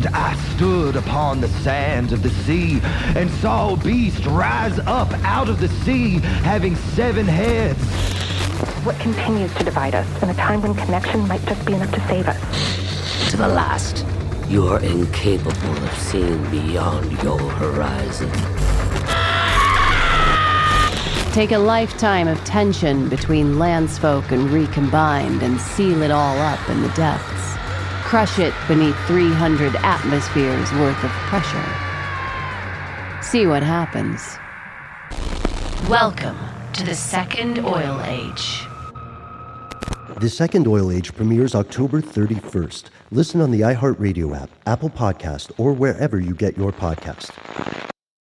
And I stood upon the sands of the sea and saw a beast rise up out of the sea, having seven heads. What continues to divide us in a time when connection might just be enough to save us? To the last, you are incapable of seeing beyond your horizon. Take a lifetime of tension between landsfolk and recombined and seal it all up in the depths. Crush it beneath 300 atmospheres worth of pressure. See what happens. Welcome to the Second Oil Age. The Second Oil Age premieres October 31st. Listen on the iHeartRadio app, Apple Podcast, or wherever you get your podcast.